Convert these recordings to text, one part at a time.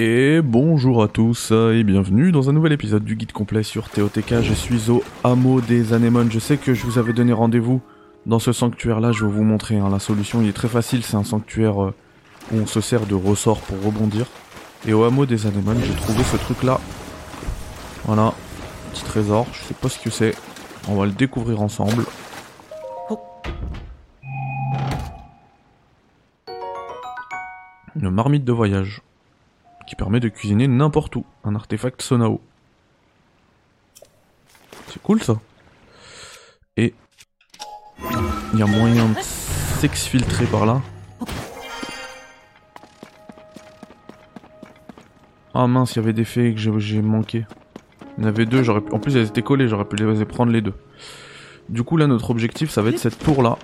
Et bonjour à tous et bienvenue dans un nouvel épisode du guide complet sur TOTK. Je suis au hameau des anémones. Je sais que je vous avais donné rendez-vous dans ce sanctuaire là. Je vais vous montrer hein, la solution. Il est très facile. C'est un sanctuaire euh, où on se sert de ressorts pour rebondir. Et au hameau des anémones, j'ai trouvé ce truc là. Voilà, petit trésor. Je sais pas ce que c'est. On va le découvrir ensemble. Une marmite de voyage qui permet de cuisiner n'importe où. Un artefact Sonao. C'est cool ça. Et il y a moyen de s'exfiltrer par là. Ah mince, il y avait des fées que j'ai- manqué. Il y en avait deux, j'aurais en plus elles étaient collées, j'aurais pu les prendre les deux. Du coup là notre objectif ça va être cette tour là.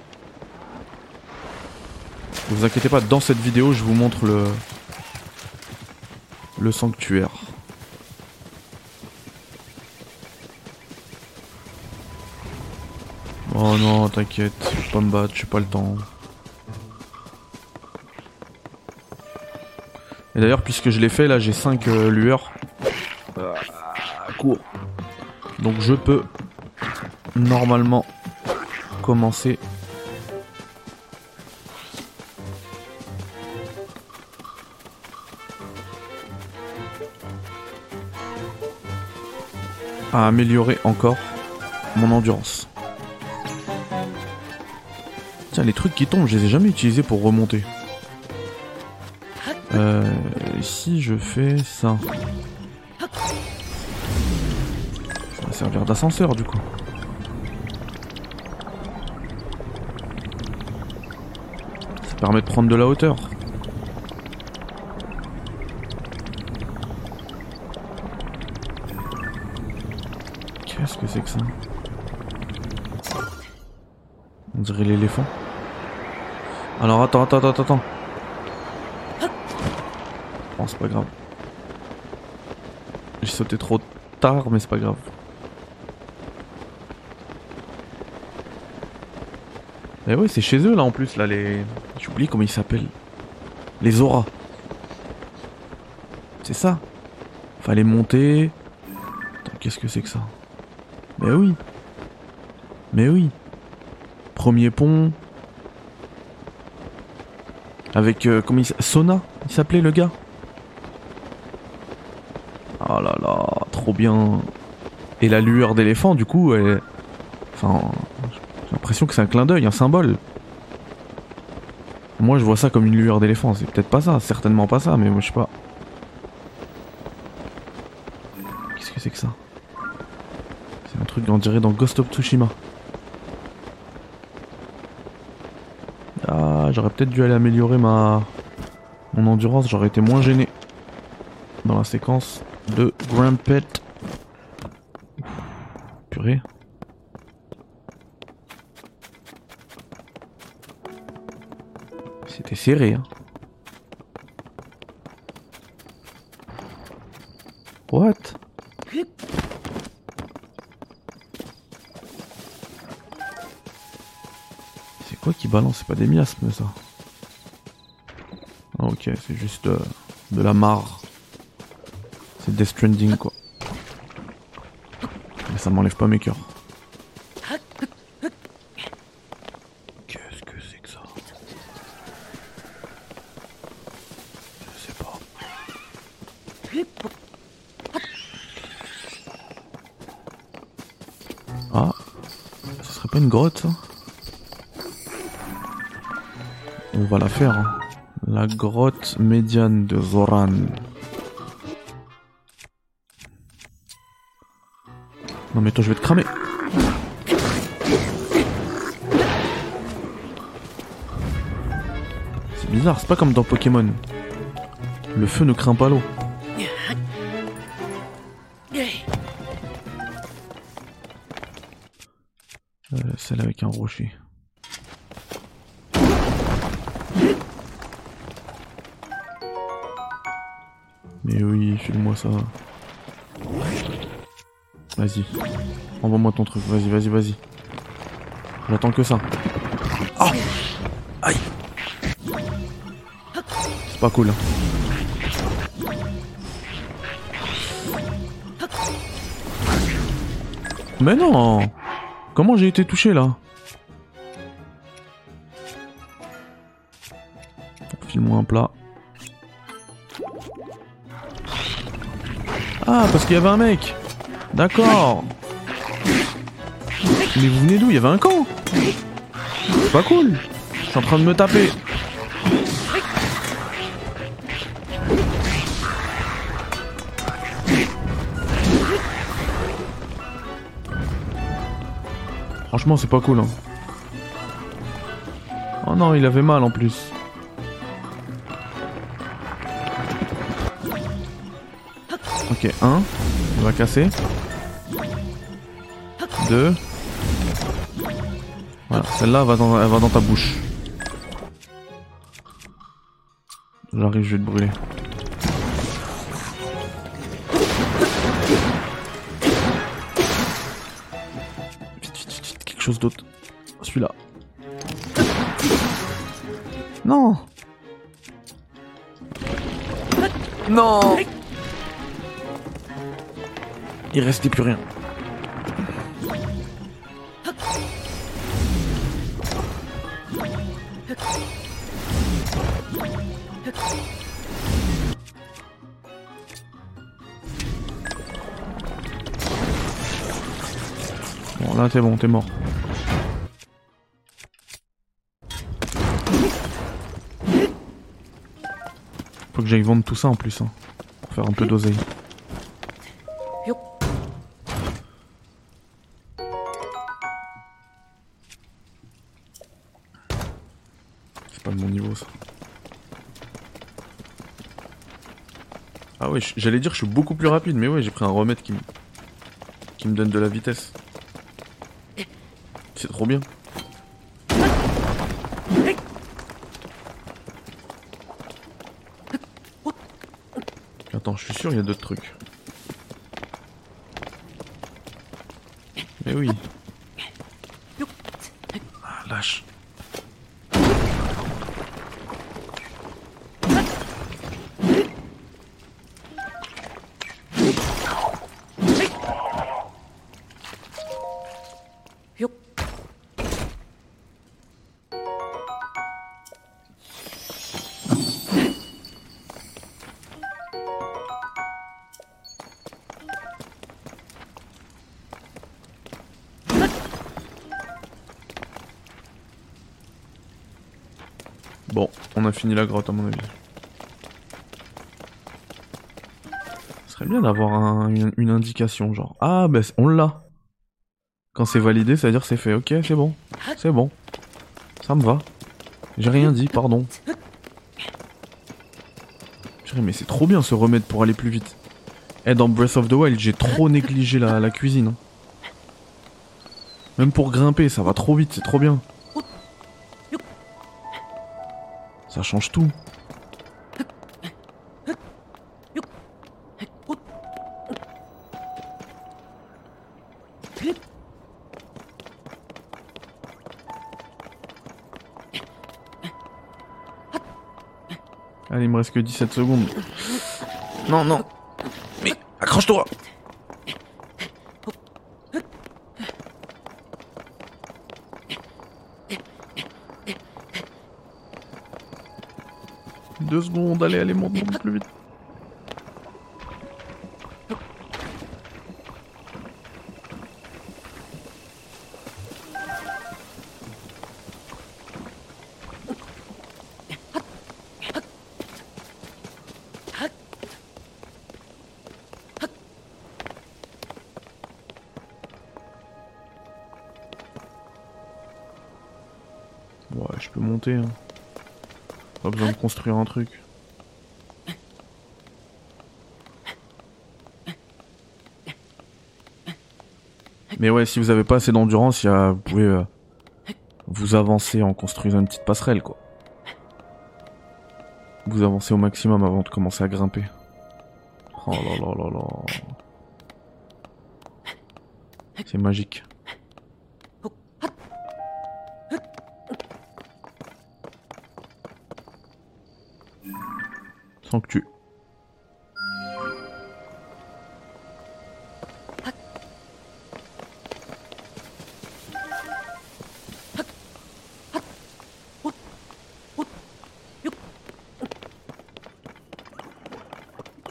Vous inquiétez pas, dans cette vidéo je vous montre le le sanctuaire. Oh non, t'inquiète, je vais pas me battre, j'ai pas le temps. Et d'ailleurs, puisque je l'ai fait, là j'ai 5 lueurs. Ah, cours. Donc je peux normalement commencer. À améliorer encore mon endurance. Tiens, les trucs qui tombent, je les ai jamais utilisés pour remonter. Euh, si je fais ça. Ça va servir d'ascenseur du coup. Ça permet de prendre de la hauteur. Qu'est-ce que c'est que ça On dirait l'éléphant. Alors attends, attends, attends, attends. Bon, c'est pas grave. J'ai sauté trop tard, mais c'est pas grave. Eh oui, c'est chez eux là en plus, là, les. J'oublie comment ils s'appellent. Les auras. C'est ça. Fallait monter. Attends, qu'est-ce que c'est que ça? Mais oui. Mais oui. Premier pont. Avec. euh, comment il Sona Il s'appelait le gars? Oh là là, trop bien. Et la lueur d'éléphant, du coup, elle... Enfin, j'ai l'impression que c'est un clin d'œil, un symbole. Moi, je vois ça comme une lueur d'éléphant. C'est peut-être pas ça, certainement pas ça, mais moi, je sais pas. On dirait, dans Ghost of Tsushima. Ah, j'aurais peut-être dû aller améliorer ma... Mon endurance, j'aurais été moins gêné. Dans la séquence de Grumpet. Purée. C'était serré, hein. What? Quoi qui balance C'est pas des miasmes ça Ah ok, c'est juste euh, de la mare. C'est Death Stranding quoi. Mais ça m'enlève pas mes cœurs. Qu'est-ce que c'est que ça? Je sais pas. Ah, ce serait pas une grotte ça? On va la faire. hein. La grotte médiane de Zoran. Non mais toi je vais te cramer. C'est bizarre, c'est pas comme dans Pokémon. Le feu ne craint pas l'eau. Euh, celle avec un rocher. Vas-y. Envoie-moi ton truc, vas-y, vas-y, vas-y. J'attends que ça. Oh Aïe C'est pas cool. Hein. Mais non Comment j'ai été touché là? File-moi un plat. Ah, parce qu'il y avait un mec D'accord Mais vous venez d'où? Il y avait un camp C'est pas cool Je suis en train de me taper Franchement, c'est pas cool. Hein. Oh non, il avait mal en plus. Ok, un. On va casser. Deux. Voilà, celle-là va dans, elle va dans ta bouche. J'arrive, je vais te brûler. chose d'autre. Celui-là. Non Non Il restait plus rien. Bon là t'es bon, t'es mort. que j'aille vendre tout ça en plus, hein, pour faire un peu d'oseille. Ouais, j'allais dire que je suis beaucoup plus rapide, mais ouais, j'ai pris un remède qui me... qui me donne de la vitesse. C'est trop bien. Attends, je suis sûr il y a d'autres trucs. Fini la grotte à mon avis. Ce serait bien d'avoir une, indication, genre. Ah, bah on l'a. Quand c'est validé, ça veut dire c'est fait. Ok, c'est bon. C'est bon. Ça me va. J'ai rien dit, pardon. Mais c'est trop bien ce remède pour aller plus vite. Eh, dans Breath of the Wild, j'ai trop négligé la, la cuisine. Hein. Même pour grimper, ça va trop vite, c'est trop bien. Ça change tout. Allez, il me reste que 17 secondes. Non, non. Mais accroche-toi Deux secondes, allez, allez, monte, monte plus vite. Construire un truc. Mais ouais, si vous avez pas assez d'endurance, vous pouvez euh, vous avancer en construisant une petite passerelle, quoi. Vous avancez au maximum avant de commencer à grimper. Oh là là là là. C'est magique. que tu...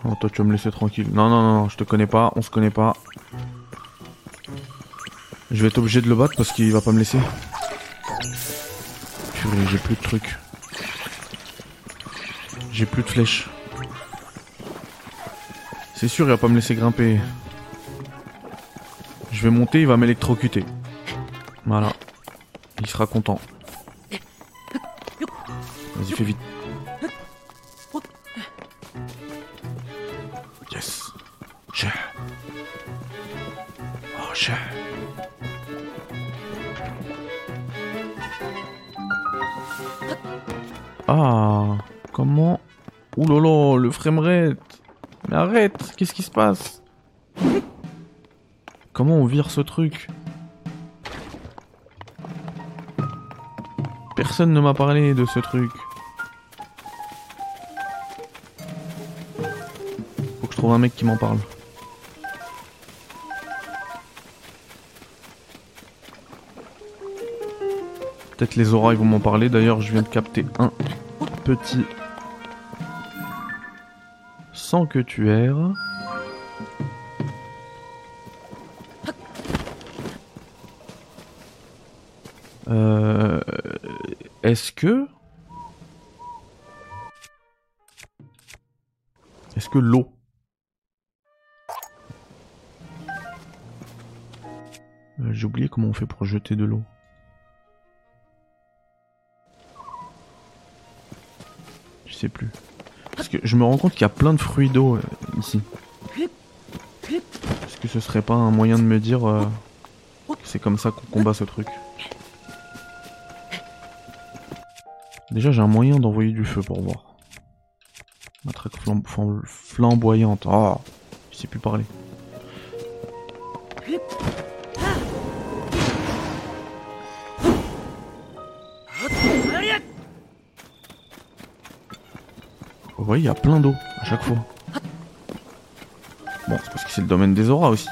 Oh, toi tu vas me laisser tranquille. Non, non, non, je te connais pas, on se connaît pas. Je vais être obligé de le battre parce qu'il va pas me laisser. J'ai plus de trucs. J'ai plus de flèches. C'est sûr, il va pas me laisser grimper. Je vais monter, il va m'électrocuter. Voilà. Il sera content. Vas-y, fais vite. Yes. Je. Oh, je. Ah, comment? Ouh là là, le framerate arrête, qu'est-ce qui se passe? Comment on vire ce truc? Personne ne m'a parlé de ce truc. Faut que je trouve un mec qui m'en parle. Peut-être les ils vont m'en parler. D'ailleurs, je viens de capter un petit sans que tu erres. Euh, Est-ce que... Est-ce que l'eau... Euh, J'ai oublié comment on fait pour jeter de l'eau. Je sais plus. Parce que je me rends compte qu'il y a plein de fruits d'eau euh, ici. Est-ce que ce serait pas un moyen de me dire euh, que c'est comme ça qu'on combat ce truc? Déjà j'ai un moyen d'envoyer du feu pour voir. Matraque flam- flam- flamboyante. Oh, je sais plus parler. Vous voyez, il y a plein d'eau à chaque fois. Bon, c'est parce que c'est le domaine des auras aussi.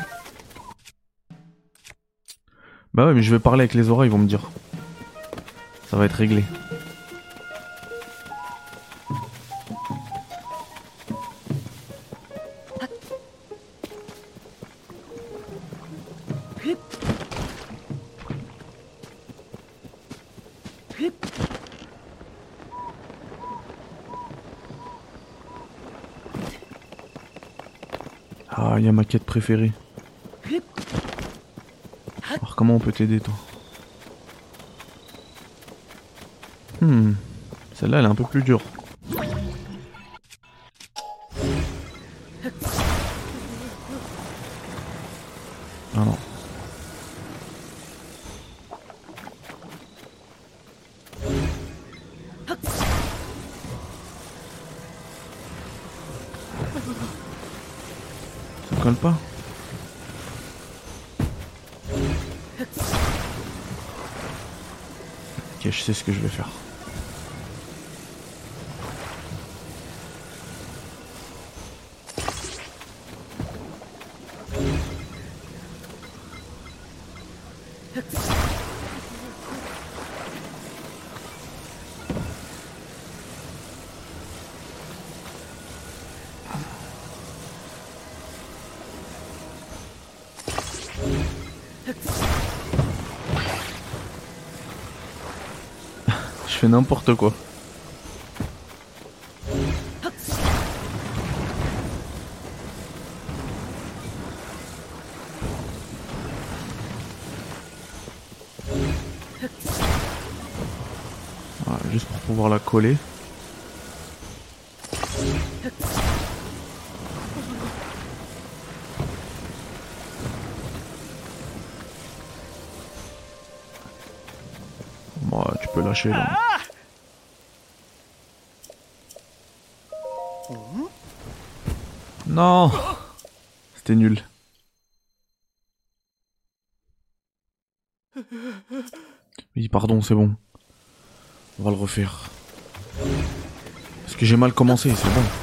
Bah ouais, mais je vais parler avec les auras, ils vont me dire. Ça va être réglé. Alors comment on peut t'aider toi Hmm, celle-là elle est un peu plus dure. Ce que je vais faire. Fais n'importe quoi. Voilà, juste pour pouvoir la coller. Nul. Oui, pardon, c'est bon. On va le refaire. Parce que j'ai mal commencé, c'est bon.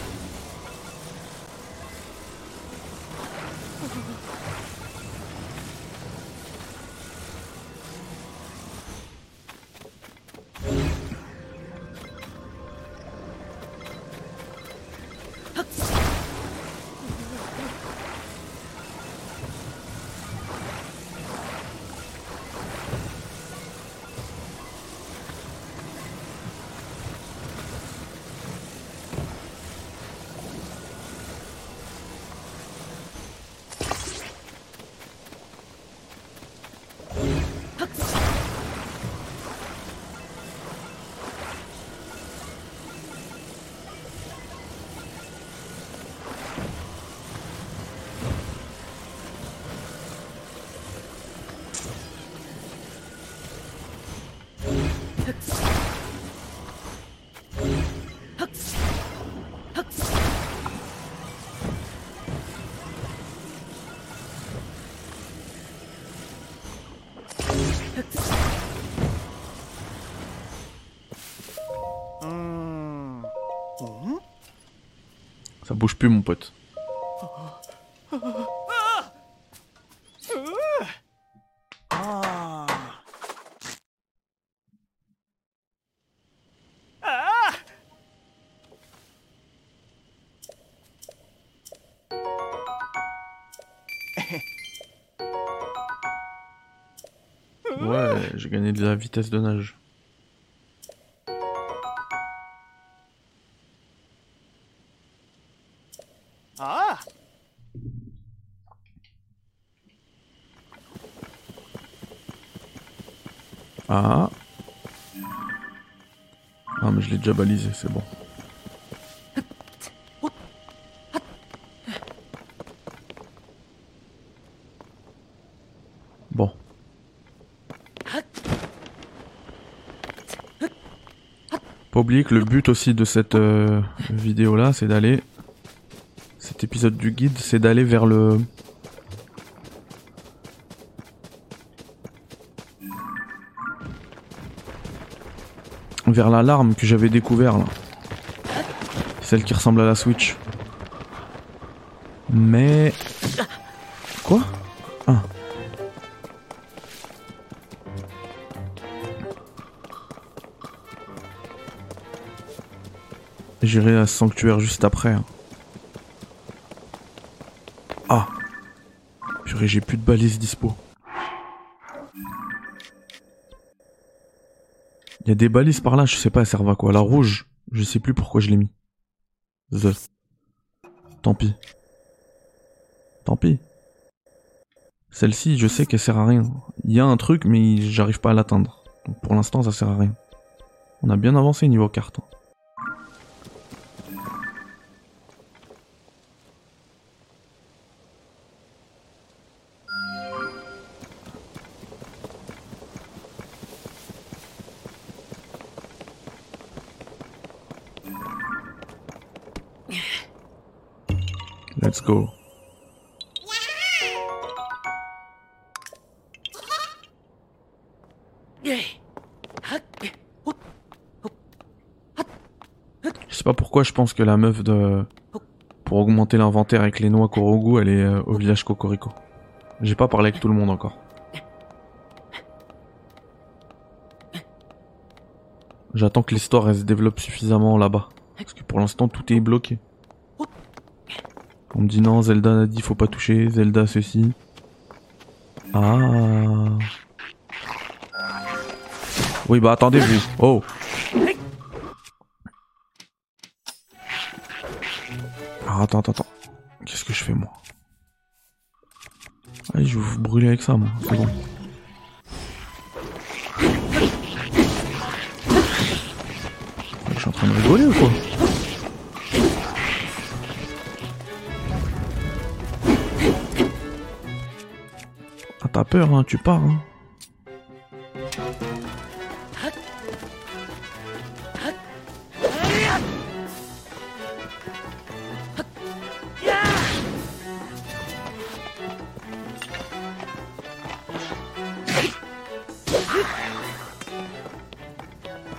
Ça bouge plus, mon pote. Ouais, j'ai gagné de la vitesse de nage. Balisé, c'est bon. Bon. Pas oublier que le but aussi de cette euh, vidéo là, c'est d'aller. Cet épisode du guide, c'est d'aller vers le. Vers l'alarme que j'avais découvert là. Celle qui ressemble à la Switch. Mais. Quoi? Ah. J'irai à ce sanctuaire juste après. hein. Ah. J'ai plus de balises dispo. Il y a des balises par là, je sais pas, elles servent à quoi. La rouge, je sais plus pourquoi je l'ai mis. The. Tant pis. Tant pis. Celle-ci, je sais qu'elle sert à rien. Il y a un truc, mais j'arrive pas à l'atteindre. Pour l'instant, ça sert à rien. On a bien avancé niveau carte. Je sais pas pourquoi je pense que la meuf de... Pour augmenter l'inventaire avec les noix Korogu, elle est euh, au village Cocorico. J'ai pas parlé avec tout le monde encore. J'attends que l'histoire se développe suffisamment là-bas. Parce que pour l'instant tout est bloqué. On me dit non, Zelda n'a dit faut pas toucher, Zelda ceci. Ah. Oui bah attendez vous. Oh. Attends, attends, attends. Qu'est-ce que je fais moi? Allez, je vais vous brûler avec ça moi, c'est bon. Je suis en train de rigoler ou quoi? T'as peur hein, tu pars hein.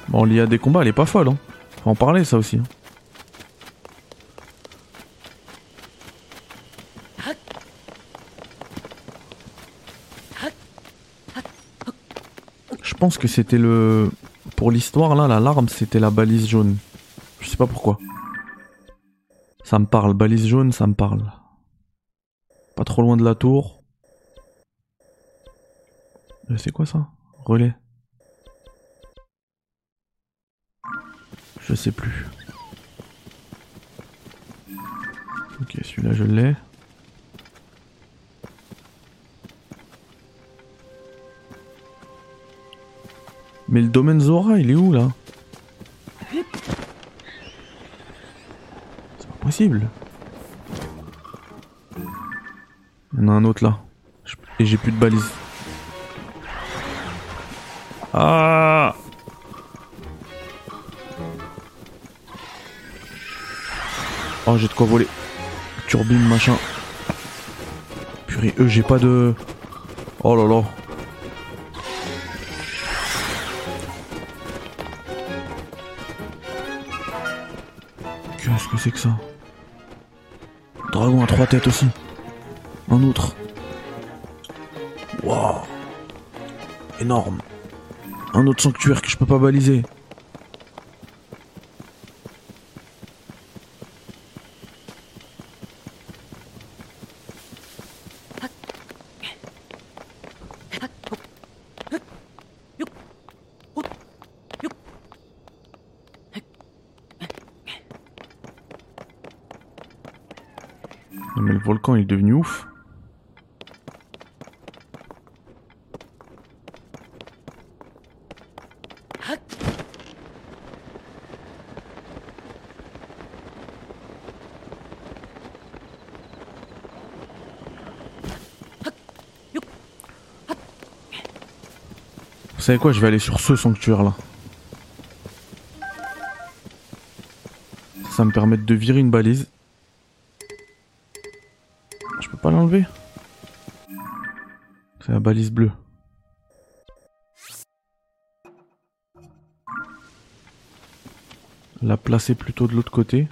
Bon, l'IA des combats, elle est pas folle, hein. Faut en parler, ça aussi. hein. Pense que c'était le... Pour l'histoire, là, l'alarme, c'était la balise jaune. Je sais pas pourquoi. Ça me parle, balise jaune, ça me parle. Pas trop loin de la tour. Euh, C'est quoi ça? Relais. Je sais plus. Ok, celui-là je l'ai. Mais le domaine Zora, il est où là? C'est pas possible. Il y en a un autre là. Et j'ai plus de balise. Ah Oh, j'ai de quoi voler. Turbine, machin. Purée, eux, j'ai pas de... Oh là. Qu'est-ce que c'est que ça dragon à trois têtes aussi. Un autre. Waouh. Énorme. Un autre sanctuaire que je peux pas baliser. mais le volcan il est devenu ouf. Vous savez quoi, je vais aller sur ce sanctuaire là. Ça me permet de virer une balise. Je peux pas l'enlever? C'est la balise bleue. La placer plutôt de l'autre côté.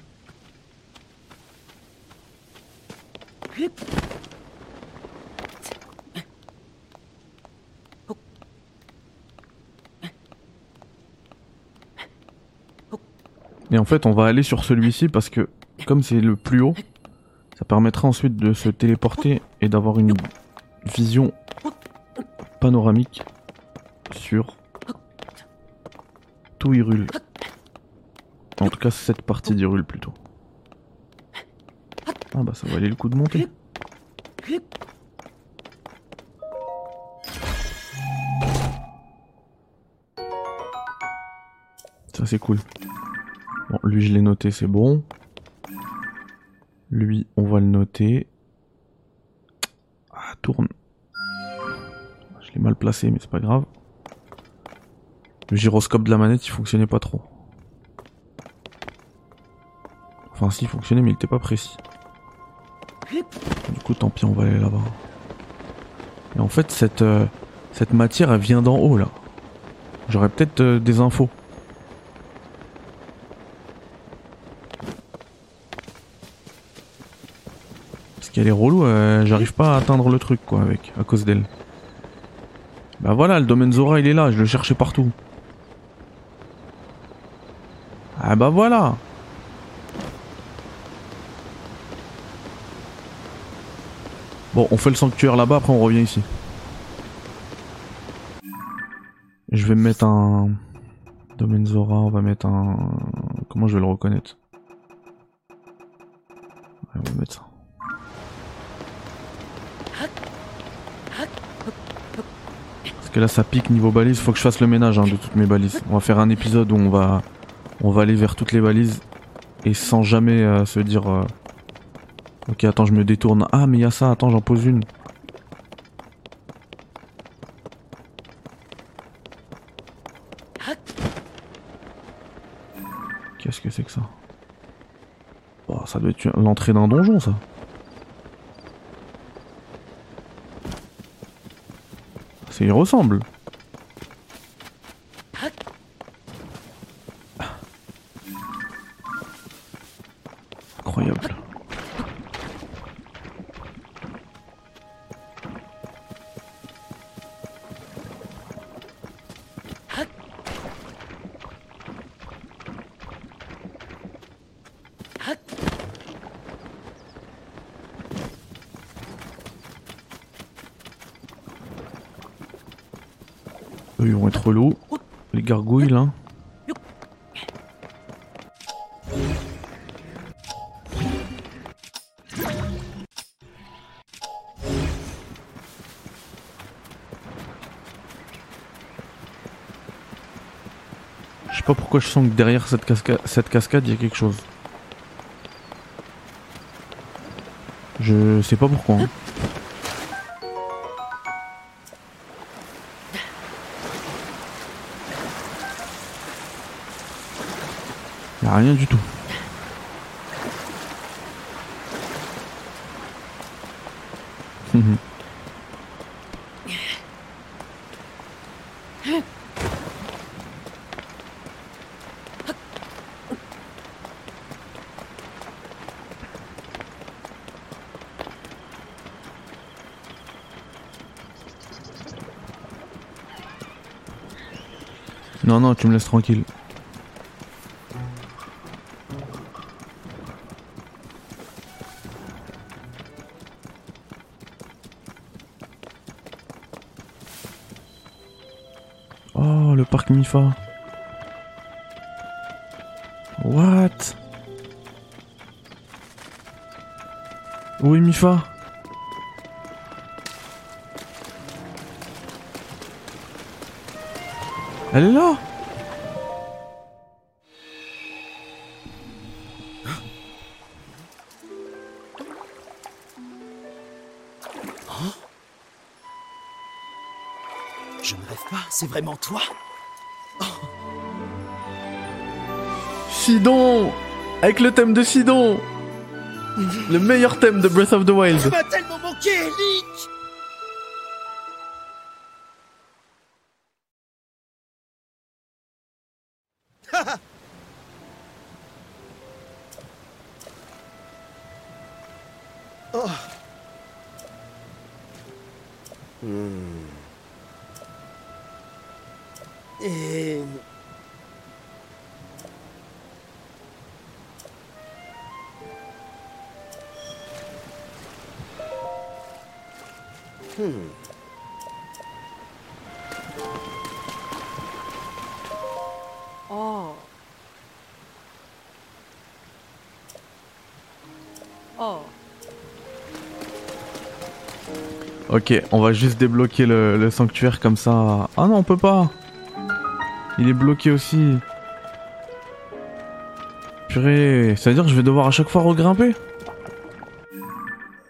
Fait, on va aller sur celui-ci parce que, comme c'est le plus haut, ça permettra ensuite de se téléporter et d'avoir une vision panoramique sur tout Hyrule. En tout cas, cette partie d'Hyrule plutôt. Ah bah ça valait le coup de monter. Ça c'est cool. Bon, lui je l'ai noté, c'est bon. Lui, on va le noter. Ah, tourne. Je l'ai mal placé, mais c'est pas grave. Le gyroscope de la manette, il fonctionnait pas trop. Enfin, si, il fonctionnait, mais il était pas précis. Du coup, tant pis, on va aller là-bas. Et en fait, cette, euh, matière, elle vient d'en haut, là. J'aurais peut-être euh, des infos. Elle est relou, euh, j'arrive pas à atteindre le truc quoi avec, à cause d'elle. Bah voilà, le domaine Zora il est là, je le cherchais partout. Ah bah voilà Bon, on fait le sanctuaire là-bas, après on revient ici. Je vais me mettre un... Domaine Zora, on va mettre un... Comment je vais le reconnaître? Là ça pique niveau balise, faut que je fasse le ménage hein, de toutes mes balises. On va faire un épisode où on va on va aller vers toutes les balises et sans jamais euh, se dire euh, Ok attends je me détourne. Ah mais il y a ça, attends j'en pose une. Qu'est-ce que c'est que ça? Oh, Ça doit être l'entrée d'un donjon ça. Ça y je sens que derrière cette, cette cascade il y a quelque chose. Je sais pas pourquoi. Hein. rien du tout. Non, non, tu me laisses tranquille. Oh, le parc Mifa. What? Où est Mifa? Elle est là. Je ne rêve pas, c'est vraiment toi. Sidon. Avec le thème de Sidon. Le meilleur thème de Breath of the Wild. Tu m'as tellement manqué, Link Ok, on va juste débloquer le, sanctuaire comme ça. Ah non, on peut pas Il est bloqué aussi. Purée, ça veut dire que je vais devoir à chaque fois regrimper?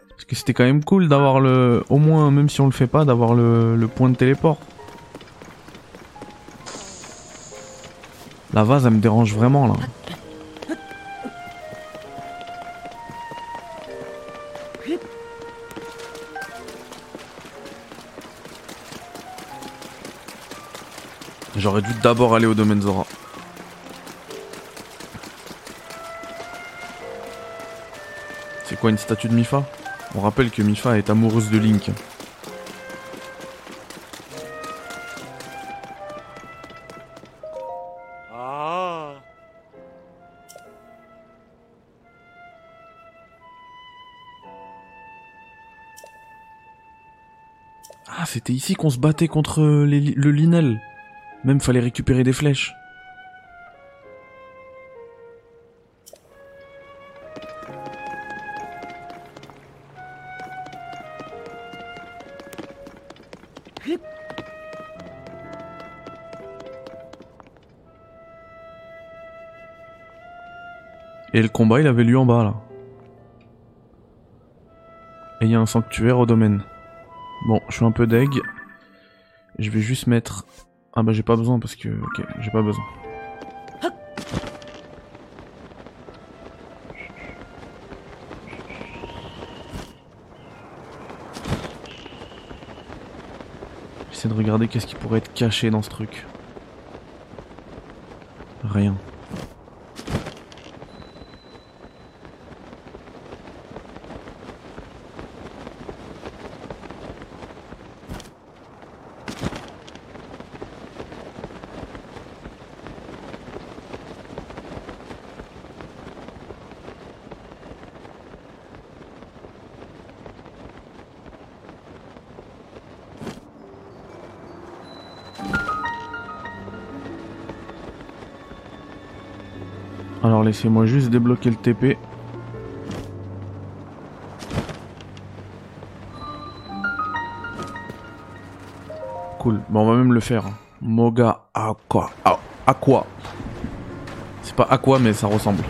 Parce que c'était quand même cool d'avoir le... Au moins, même si on le fait pas, d'avoir le point de téléport. La vase, elle me dérange vraiment là. J'aurais dû d'abord aller au domaine Zora. C'est quoi une statue de Mifa? On rappelle que Mifa est amoureuse de Link. Ah Ah, c'était ici qu'on se battait contre le Linel. Même fallait récupérer des flèches. Et le combat, il avait lieu en bas, là. Et il y a un sanctuaire au domaine. Bon, je suis un peu deg. Je vais juste mettre... Ah bah j'ai pas besoin parce que... Ok, j'ai pas besoin. J'essaie de regarder qu'est-ce qui pourrait être caché dans ce truc. Rien. Laissez-moi juste débloquer le TP. Cool. Bon, on va même le faire. Moga Aqua. Ah, Aqua. C'est pas Aqua, mais ça ressemble.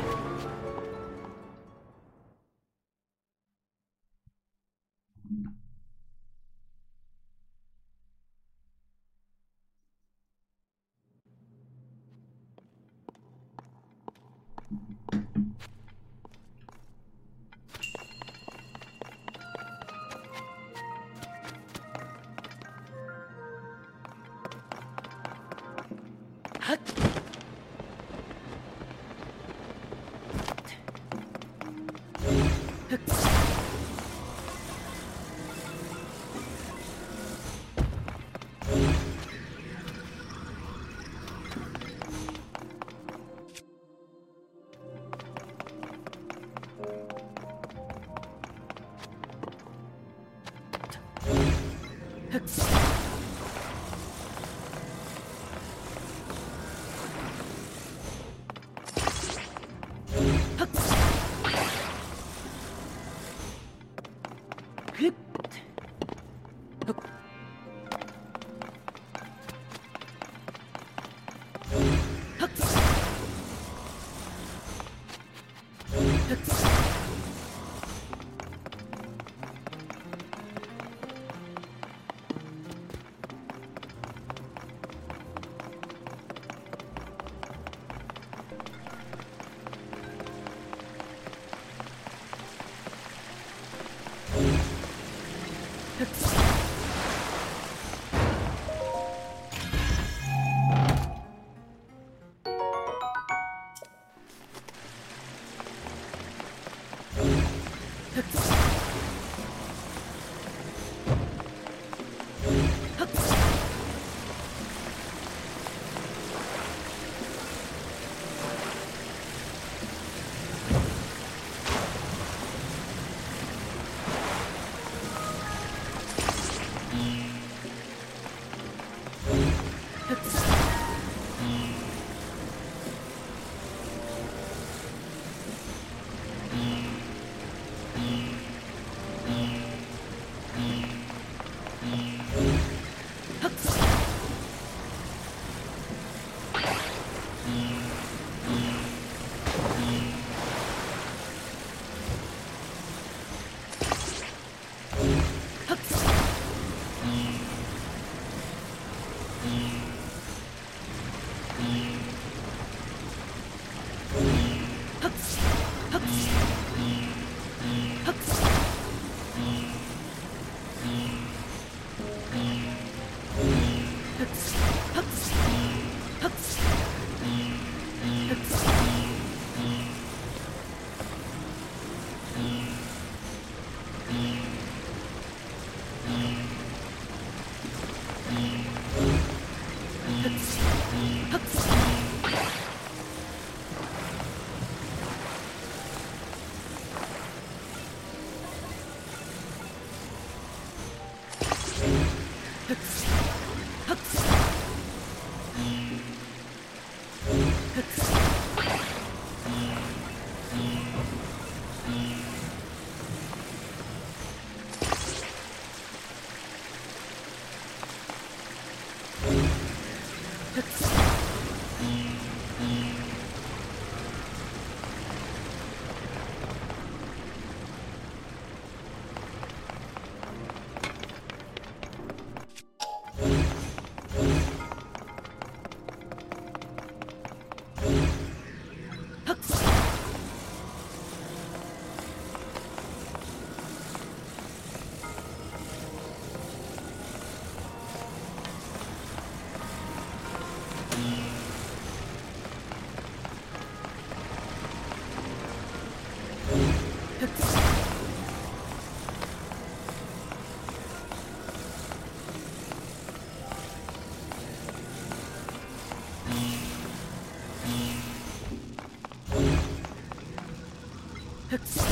Huxley. Mm-hmm. Huxley.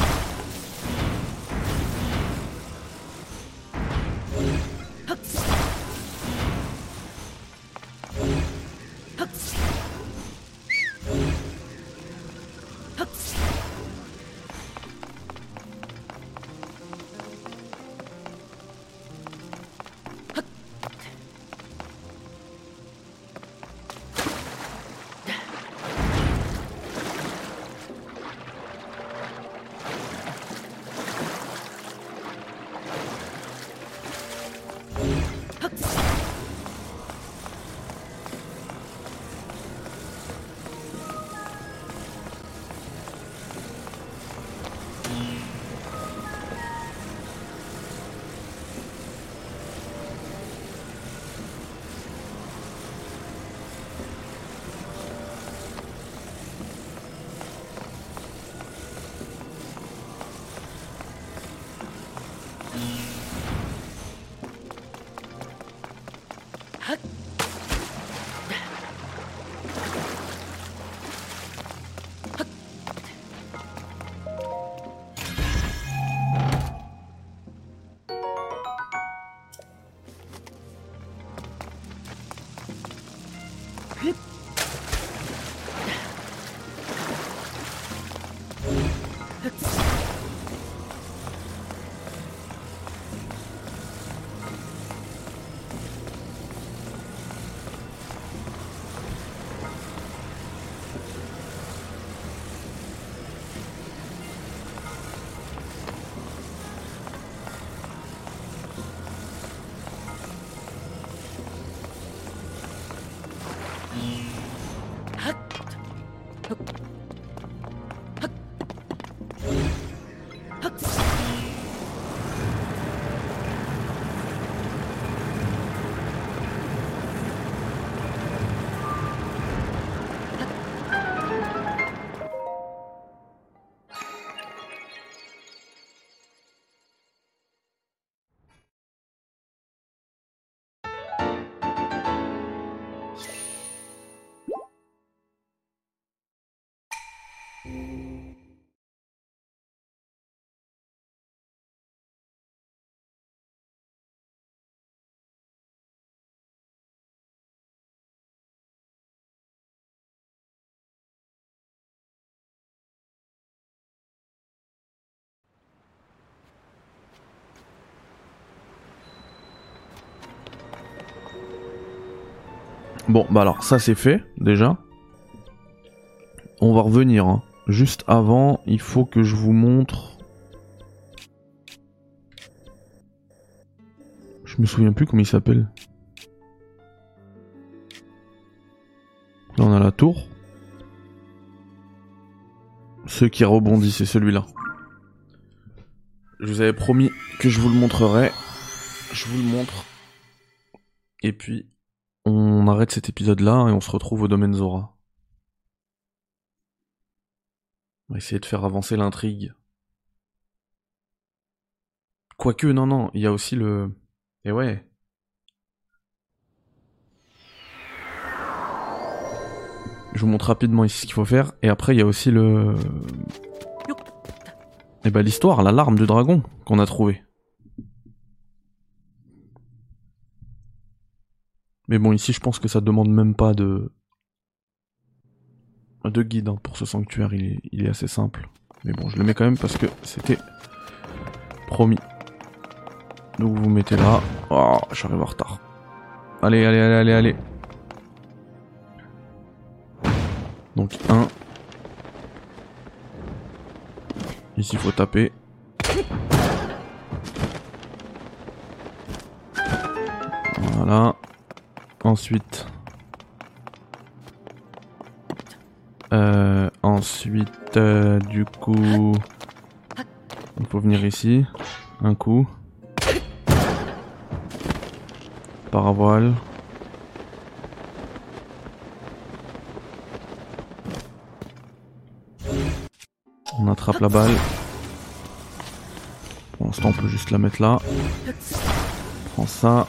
Bon, bah alors ça c'est fait déjà. On va revenir. hein. Juste avant, il faut que je vous montre. Je me souviens plus comment il s'appelle. Là on a la tour. Ceux qui rebondissent, c'est celui-là. Je vous avais promis que je vous le montrerai. Je vous le montre. Et puis, on arrête cet épisode-là et on se retrouve au domaine Zora. On va essayer de faire avancer l'intrigue. Quoique, non, non, il y a aussi le... Et ouais. Je vous montre rapidement ici ce qu'il faut faire. Et après, il y a aussi le... Et bah l'histoire, la larme du dragon qu'on a trouvé. Mais bon, ici, je pense que ça demande même pas de de guide hein, pour ce sanctuaire. Il est, assez simple. Mais bon, je le mets quand même parce que c'était promis. Donc vous mettez là. Oh, j'arrive en retard. Allez, allez, allez, allez, allez. Donc un. Ici, il faut taper. Voilà. Ensuite. Euh, ensuite, euh, du coup, il faut venir ici. Un coup. Paravoile. On attrape la balle. Pour l'instant, on peut juste la mettre là. On prend ça.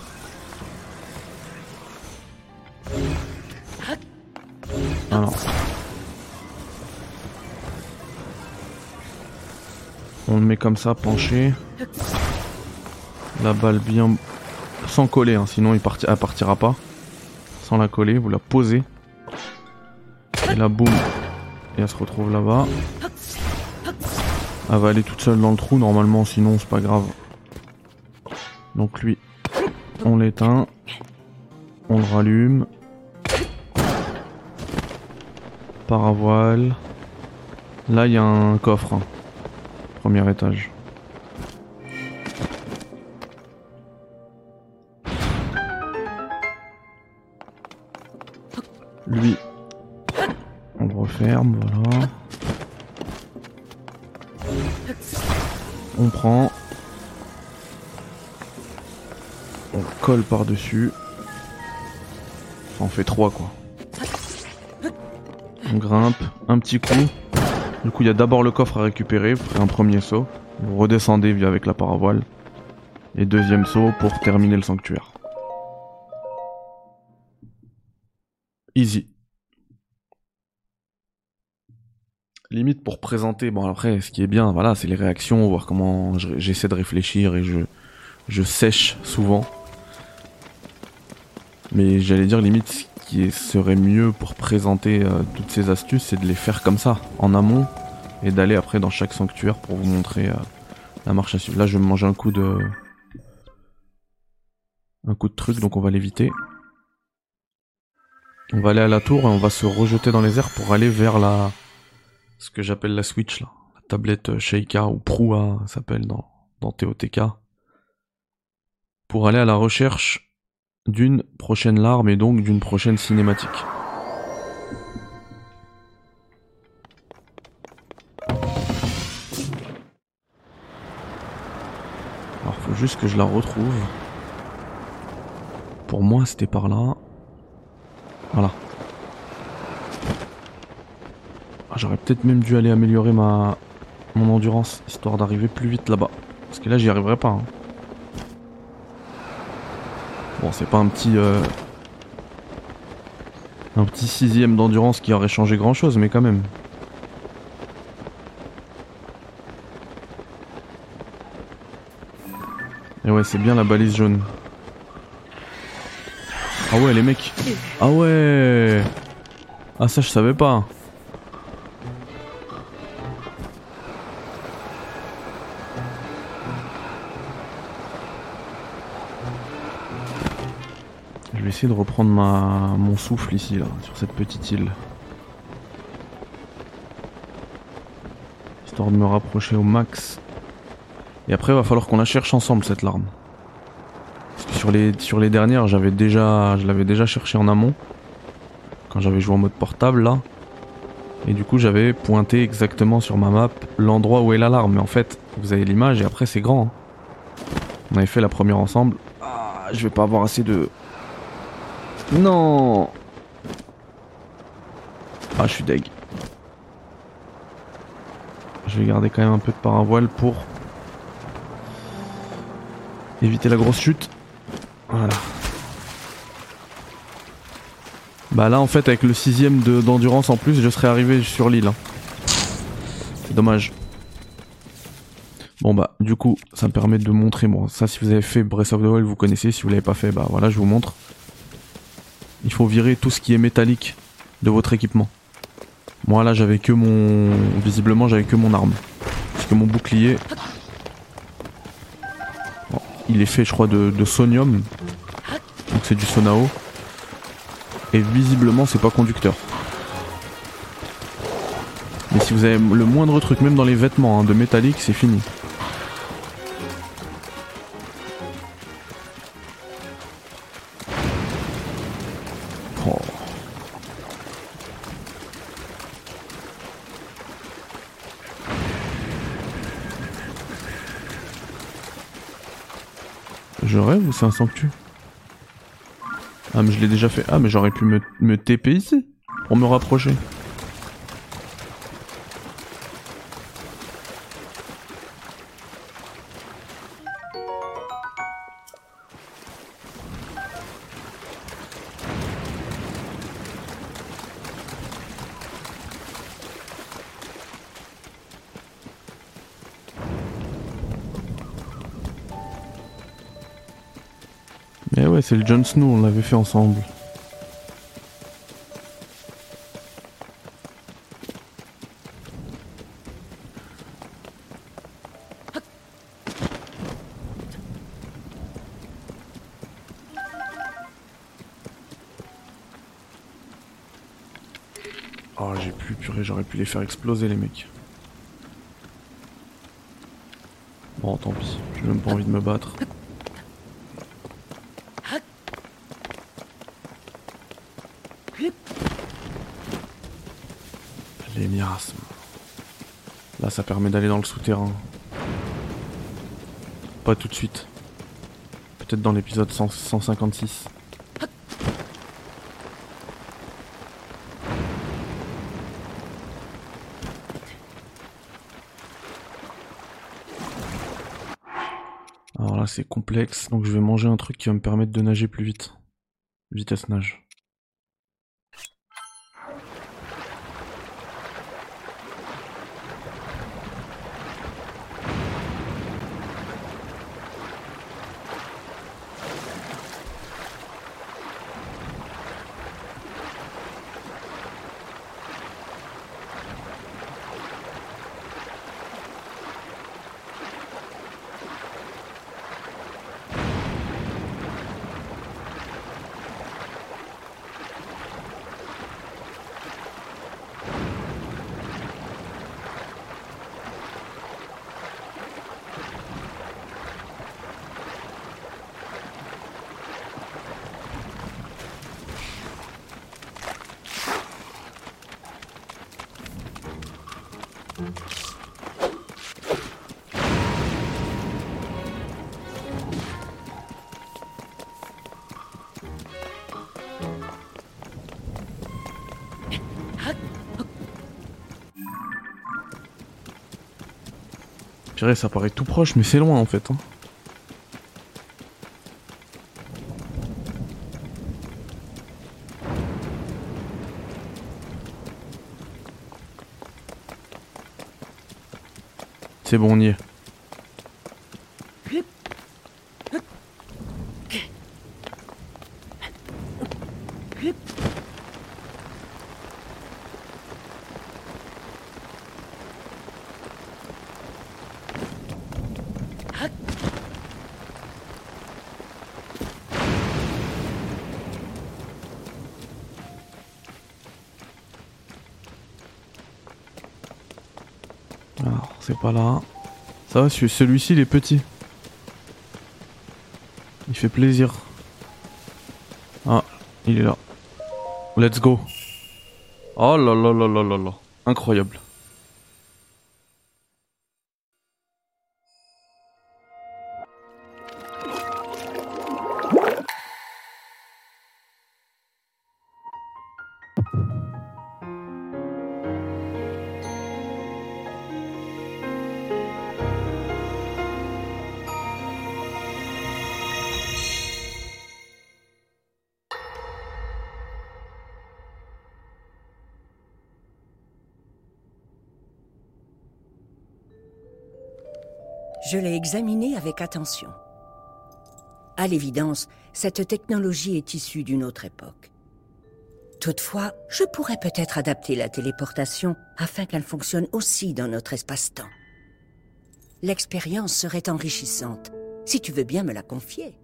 On le met comme ça, penché. La balle bien... Sans coller, hein, sinon il elle partira pas. Sans la coller, vous la posez. Et là, boum. Et elle se retrouve là-bas. Elle va aller toute seule dans le trou normalement, sinon c'est pas grave. Donc lui, on l'éteint. On le rallume. Paravoile. Là, il y a un coffre. hein. Premier étage. Lui, on referme, voilà. On prend. On le colle par-dessus. On fait trois quoi. On grimpe, un petit coup. Du coup, il y a d'abord le coffre à récupérer, un premier saut. Vous redescendez via avec la paravoile. Et deuxième saut pour terminer le sanctuaire. Easy. Limite pour présenter, bon après ce qui est bien, voilà, c'est les réactions, voir comment je- j'essaie de réfléchir et je, je sèche souvent. Mais j'allais dire limite qui serait mieux pour présenter euh, toutes ces astuces, c'est de les faire comme ça, en amont, et d'aller après dans chaque sanctuaire pour vous montrer euh, la marche à suivre. Là je vais me manger un coup de... Un coup de truc, donc on va l'éviter. On va aller à la tour et on va se rejeter dans les airs pour aller vers la... Ce que j'appelle la Switch là. La tablette euh, Sheikah ou Proua s'appelle dans, dans TOTK. Pour aller à la recherche d'une prochaine larme et donc d'une prochaine cinématique. Alors faut juste que je la retrouve. Pour moi c'était par là. Voilà. Ah, J'aurais peut-être même dû aller améliorer ma mon endurance histoire d'arriver plus vite là-bas. Parce que là j'y arriverai pas. hein. Bon c'est pas un petit euh, un petit sixième d'endurance qui aurait changé grand chose mais quand même. Et ouais c'est bien la balise jaune. Ah ouais les mecs. Ah ouais. Ah ça je savais pas. Essayer de reprendre ma... mon souffle ici, là, sur cette petite île. Histoire de me rapprocher au max. Et après, il va falloir qu'on la cherche ensemble, cette larme. Sur les, sur les dernières, j'avais déjà, je l'avais déjà cherché en amont. Quand j'avais joué en mode portable, là. Et du coup, j'avais pointé exactement sur ma map l'endroit où est l'alarme. Mais en fait, vous avez l'image et après, c'est grand. hein. On avait fait la première ensemble. Ah, je vais pas avoir assez de... Non Ah, je suis deg. Je vais garder quand même un peu de paravoile pour éviter la grosse chute. Voilà. Bah là en fait avec le sixième de- d'endurance en plus je serais arrivé sur l'île. hein. C'est dommage. Bon bah du coup ça me permet de montrer bon ça si vous avez fait Breath of the Wild vous connaissez si vous l'avez pas fait bah voilà je vous montre. Il faut virer tout ce qui est métallique de votre équipement. Moi là j'avais que mon visiblement j'avais que mon arme. Parce que mon bouclier il est fait je crois de, de sonium. Donc c'est du sonao. Et visiblement c'est pas conducteur. Mais si vous avez le moindre truc, même dans les vêtements hein, de métallique, c'est fini. C'est un sanctuaire Ah mais je l'ai déjà fait. Ah mais j'aurais pu me, me TP ici pour me rapprocher. C'est le Jon Snow, on l'avait fait ensemble. Oh, j'ai pu, purée, j'aurais pu les faire exploser, les mecs. Bon, tant pis, j'ai même pas envie de me battre. Les miasmes. Là, ça permet d'aller dans le souterrain. Pas tout de suite. Peut-être dans l'épisode 100 156. Alors là, c'est complexe, donc je vais manger un truc qui va me permettre de nager plus vite. Vitesse nage. Purée, ça paraît tout proche, mais c'est loin en fait. hein. C'est bon, on y est. pas là. Ça va, celui- celui-ci, il est petit. Il fait plaisir. Ah, il est là. Let's go. Oh là là là là là là. Incroyable. Avec attention. À l'évidence, cette technologie est issue d'une autre époque. Toutefois, je pourrais peut-être adapter la téléportation afin qu'elle fonctionne aussi dans notre espace-temps. L'expérience serait enrichissante, si tu veux bien me la confier.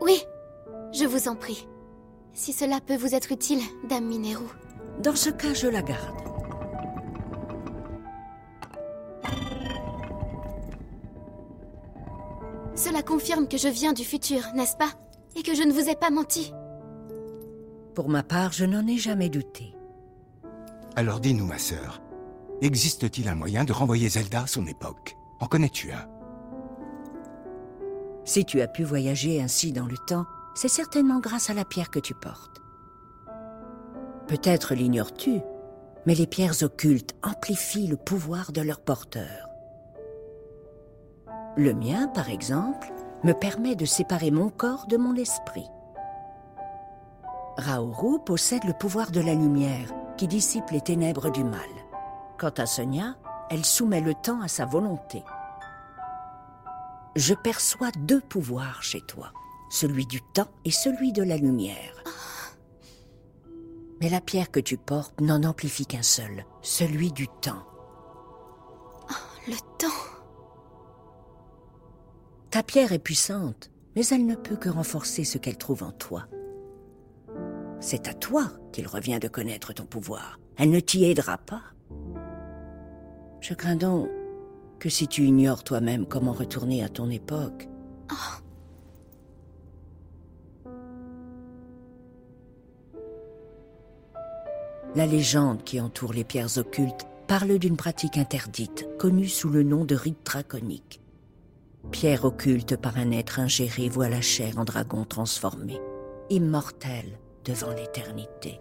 Oui, je vous en prie. Si cela peut vous être utile, Dame Mineru. Dans ce cas, je la garde. Cela confirme que je viens du futur, n'est-ce pas? Et que je ne vous ai pas menti. Pour ma part, je n'en ai jamais douté. Alors dis-nous, ma sœur, existe-t-il un moyen de renvoyer Zelda à son époque? En connais-tu un? Si tu as pu voyager ainsi dans le temps, c'est certainement grâce à la pierre que tu portes. Peut-être l'ignores-tu, mais les pierres occultes amplifient le pouvoir de leur porteur. Le mien, par exemple, me permet de séparer mon corps de mon esprit. Raoru possède le pouvoir de la lumière qui dissipe les ténèbres du mal. Quant à Sonia, elle soumet le temps à sa volonté. Je perçois deux pouvoirs chez toi, celui du temps et celui de la lumière. Mais la pierre que tu portes n'en amplifie qu'un seul, celui du temps. Le temps. Ta pierre est puissante, mais elle ne peut que renforcer ce qu'elle trouve en toi. C'est à toi qu'il revient de connaître ton pouvoir. Elle ne t'y aidera pas. Je crains donc que si tu ignores toi-même comment retourner à ton époque, La légende qui entoure les pierres occultes parle d'une pratique interdite, connue sous le nom de rite draconique. Pierre occulte par un être ingéré voit la chair en dragon transformé, immortel devant l'éternité.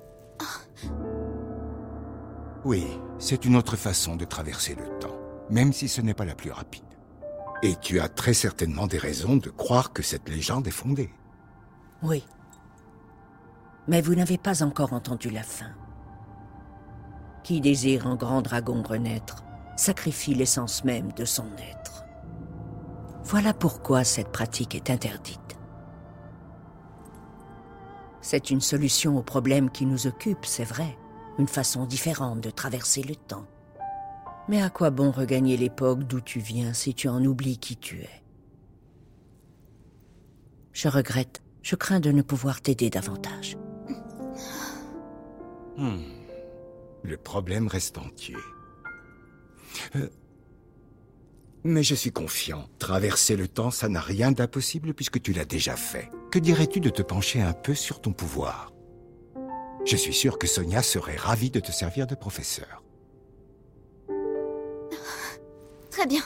Oui, c'est une autre façon de traverser le temps, même si ce n'est pas la plus rapide. Et tu as très certainement des raisons de croire que cette légende est fondée. Oui. Mais vous n'avez pas encore entendu la fin. Qui désire un grand dragon renaître sacrifie l'essence même de son être. Voilà pourquoi cette pratique est interdite. C'est une solution au problème qui nous occupe, c'est vrai, une façon différente de traverser le temps. Mais à quoi bon regagner l'époque d'où tu viens si tu en oublies qui tu es? Je regrette, je crains de ne pouvoir t'aider davantage. Hmm. Le problème reste entier. Euh, Mais je suis confiant. Traverser le temps, ça n'a rien d'impossible puisque tu l'as déjà fait. Que dirais-tu de te pencher un peu sur ton pouvoir? Je suis sûr que Sonia serait ravie de te servir de professeur. Très bien.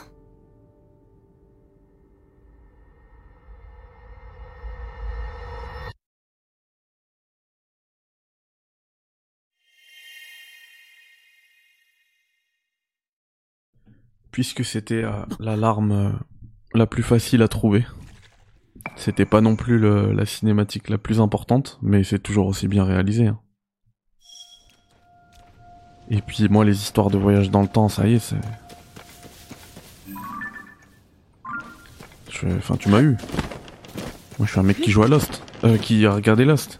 Puisque c'était euh, l'alarme euh, la plus facile à trouver. C'était pas non plus la cinématique la plus importante, mais c'est toujours aussi bien réalisé. hein. Et puis moi les histoires de voyage dans le temps, ça y est, c'est... Enfin tu m'as eu. Moi je suis un mec qui joue à Lost. Euh, qui a regardé Lost.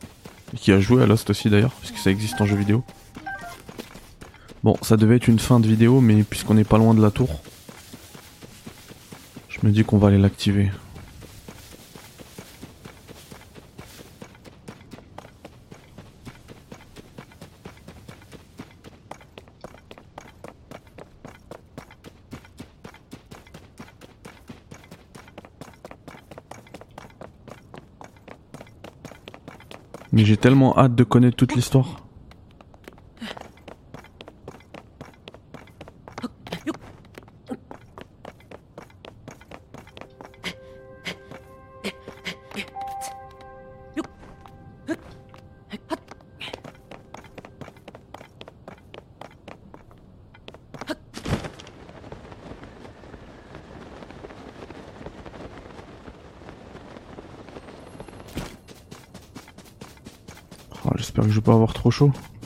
Et qui a joué à Lost aussi d'ailleurs, puisque ça existe en jeu vidéo. Bon, ça devait être une fin de vidéo, mais puisqu'on est pas loin de la tour, je me dis qu'on va aller l'activer. Mais j'ai tellement hâte de connaître toute l'histoire. Que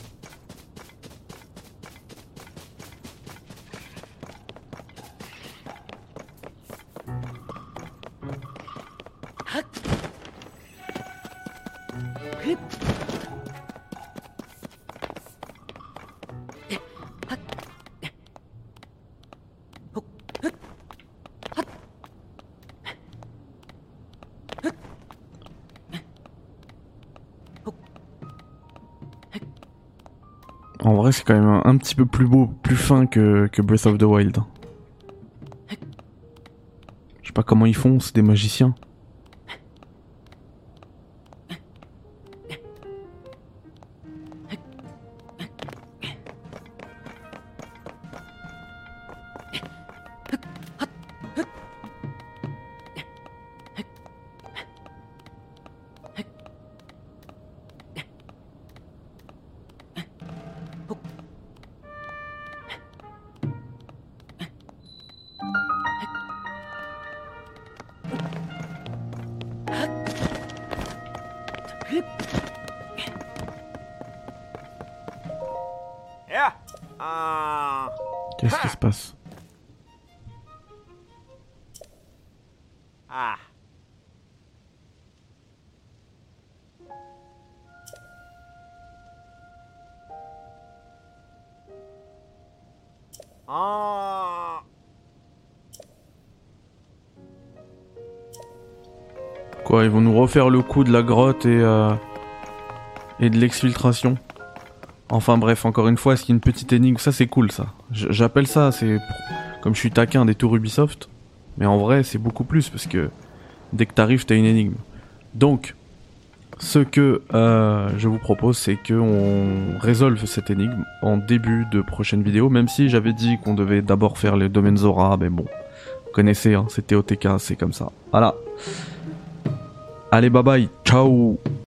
En vrai, c'est quand même un, petit peu plus beau, plus fin que, que Breath of the Wild. Je sais pas comment ils font, c'est des magiciens. Ils vont nous refaire le coup de la grotte et, euh, et de l'exfiltration Enfin bref, encore une fois, c'est une petite énigme, ça c'est cool ça. J'appelle ça, c'est comme je suis taquin des tours Ubisoft, mais en vrai c'est beaucoup plus parce que dès que t'arrives t'as une énigme. Donc, ce que euh, je vous propose, c'est que on résolve cette énigme en début de prochaine vidéo, même si j'avais dit qu'on devait d'abord faire les domaines Zora, mais bon, vous connaissez, hein, c'est c'est comme ça. Voilà. Allez, bye bye, ciao